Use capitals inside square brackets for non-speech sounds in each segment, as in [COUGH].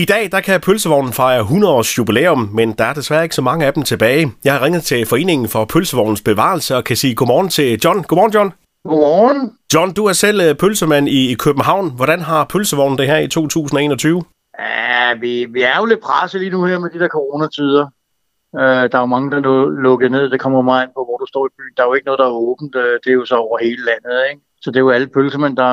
I dag der kan pølsevognen fejre 100 års jubilæum, men der er desværre ikke så mange af dem tilbage. Jeg har ringet til Foreningen for Pølsevognens Bevarelse og kan sige godmorgen til John. Godmorgen, John. Godmorgen. John, du er selv øh, pølsemand i, i København. Hvordan har pølsevognen det her i 2021? Ja, vi, vi er jo lidt presset lige nu her med de der coronatider. Uh, der er jo mange, der er lukket ned. Det kommer meget ind på, hvor du står i byen. Der er jo ikke noget, der er åbent. Uh, det er jo så over hele landet, ikke? Så det er jo alle pølsemænd, der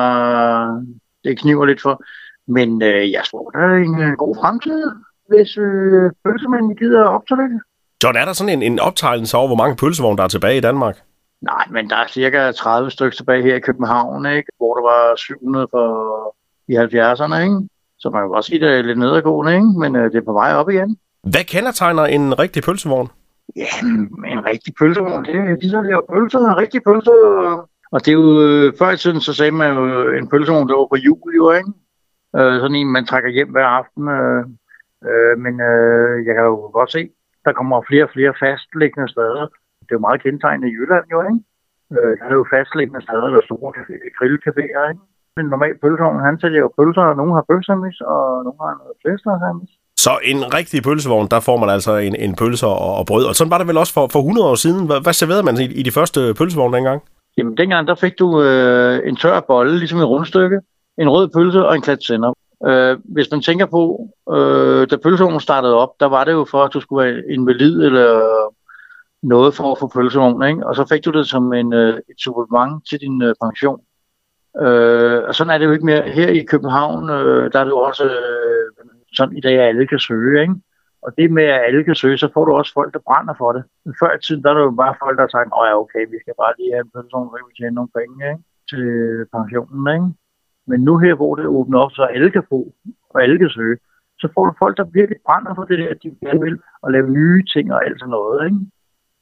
det kniver lidt for. Men uh, jeg tror, der er en uh, god fremtid, hvis uh, pølsemændene gider optage det. John, er der sådan en, en optegnelse over, hvor mange pølsevogne, der er tilbage i Danmark? Nej, men der er cirka 30 stykker tilbage her i København, ikke? hvor der var 700 for i 70'erne. Ikke? Så man kan godt sige, at det er lidt nedadgående, ikke? men øh, det er på vej op igen. Hvad kendetegner en rigtig pølsevogn? Ja, en rigtig pølsevogn, det er de, der laver pølser, en rigtig pølse. Og det er jo, øh, før i tiden, så sagde man jo, en pølsevogn, der var på jul, jo, ikke? Øh, sådan en, man trækker hjem hver aften. Øh, øh, men øh, jeg kan jo godt se, der kommer flere og flere fastliggende steder. Det er jo meget kendetegnende i Jylland, jo, ikke? Øh, der er jo fastliggende steder, der er store grillcaféer, ikke? en normal pølsevogn, han sælger jo pølser, og nogle har bøfsamis, og nogle har noget flæskestegsamis. Så en rigtig pølsevogn, der får man altså en, en pølse og, og brød. Og sådan var det vel også for, for 100 år siden. Hvad, hvad serverede man i, i de første pølsevogne dengang? Jamen dengang, der fik du øh, en tør bolle, ligesom et rundstykke, en rød pølse og en klat sender. Øh, hvis man tænker på, øh, da pølsevognen startede op, der var det jo for, at du skulle være invalid eller noget for at få pølsevogn, ikke? Og så fik du det som en, øh, et supplement til din øh, pension. Øh, og sådan er det jo ikke mere. Her i København, øh, der er det jo også øh, sådan i dag, at alle kan søge. Ikke? Og det med, at alle kan søge, så får du også folk, der brænder for det. Men før i tiden, der er det jo bare folk, der har sagt, åh ja, okay, vi skal bare lige have en person, så vi tjene nogle penge ikke? til pensionen. Ikke? Men nu her, hvor det åbner op, så alle kan få, og alle kan søge, så får du folk, der virkelig brænder for det der, at de gerne vil, og lave nye ting og alt sådan noget. Ikke?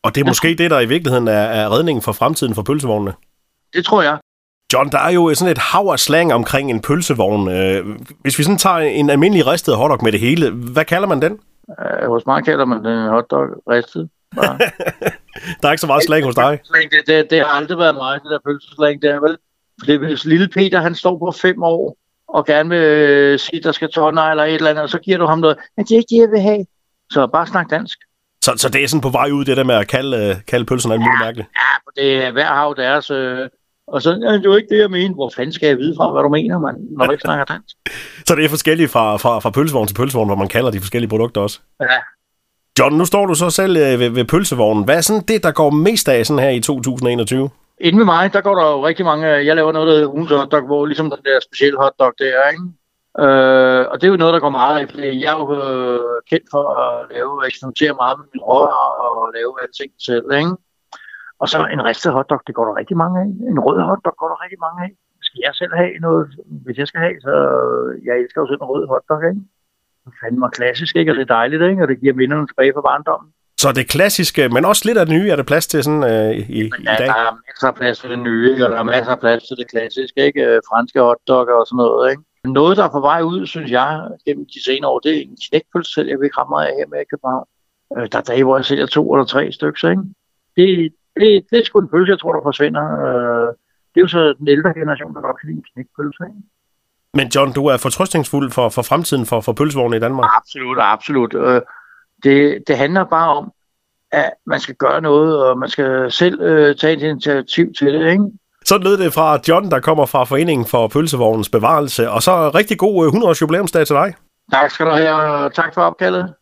Og det er måske det, der i virkeligheden er, er redningen for fremtiden for pølsevognene? Det tror jeg. John, der er jo sådan et hav af slang omkring en pølsevogn. Øh, hvis vi sådan tager en almindelig ristet hotdog med det hele, hvad kalder man den? Hos mig kalder man den hotdog ristet. [LAUGHS] der er ikke så meget slang hos dig. Det, det, det har aldrig været mig, det der pølseslang der, vel? For det hvis lille Peter, han står på fem år, og gerne vil øh, sige, der skal tårne eller et eller andet, og så giver du ham noget. Men det er ikke det, jeg vil have. Så bare snak dansk. Så, så det er sådan på vej ud, det der med at kalde, kalde pølserne alt muligt mærkeligt? Ja, for det er hver hav deres... Øh, og så er det jo ikke det, jeg mener. Hvor fanden skal jeg vide fra, hvad du mener, man, når du ikke snakker dansk? [LAUGHS] så det er forskelligt fra, fra, fra pølsevogn til pølsevogn, hvor man kalder de forskellige produkter også? Ja. John, nu står du så selv øh, ved, ved pølsevognen. Hvad er sådan det, der går mest af sådan her i 2021? Inden med mig, der går der jo rigtig mange... Jeg laver noget, der hedder ugens hotdog, hvor ligesom den der specielle hotdog der, ikke? Øh, og det er jo noget, der går meget af, fordi jeg er jo øh, kendt for at lave, eksperimentere meget med min råvarer og lave alting selv, ikke? Og så en ristet hotdog, det går der rigtig mange af. En rød hotdog går der rigtig mange af. Skal jeg selv have noget, hvis jeg skal have, så jeg elsker jo selv en rød hotdog, ikke? Det fandme klassisk, ikke? Og det er dejligt, ikke? Og det giver minderne tilbage fra barndommen. Så det klassiske, men også lidt af det nye, er der plads til sådan øh, i, i ja, dag? der er masser af plads til det nye, ikke? og der er masser af plads til det klassiske, ikke? Øh, franske hotdog og sådan noget, ikke? Noget, der er på vej ud, synes jeg, gennem de senere år, det er en knækpølse, selv jeg vil ikke meget af her med i København. Øh, der er dage, hvor jeg sælger to eller tre stykker, ikke? Det, det, det er sgu en pølse, jeg tror, der forsvinder. Øh, det er jo så den ældre generation, der godt kan lide en knækpølse. Ikke? Men John, du er fortrøstningsfuld for, for fremtiden for, for pølsevogne i Danmark? Absolut, absolut. Øh, det, det handler bare om, at man skal gøre noget, og man skal selv øh, tage et initiativ til det. Ikke? Så lød det fra John, der kommer fra Foreningen for Pølsevognens Bevarelse. Og så rigtig god 100-års jubilæumsdag til dig. Tak skal du have, og tak for opkaldet.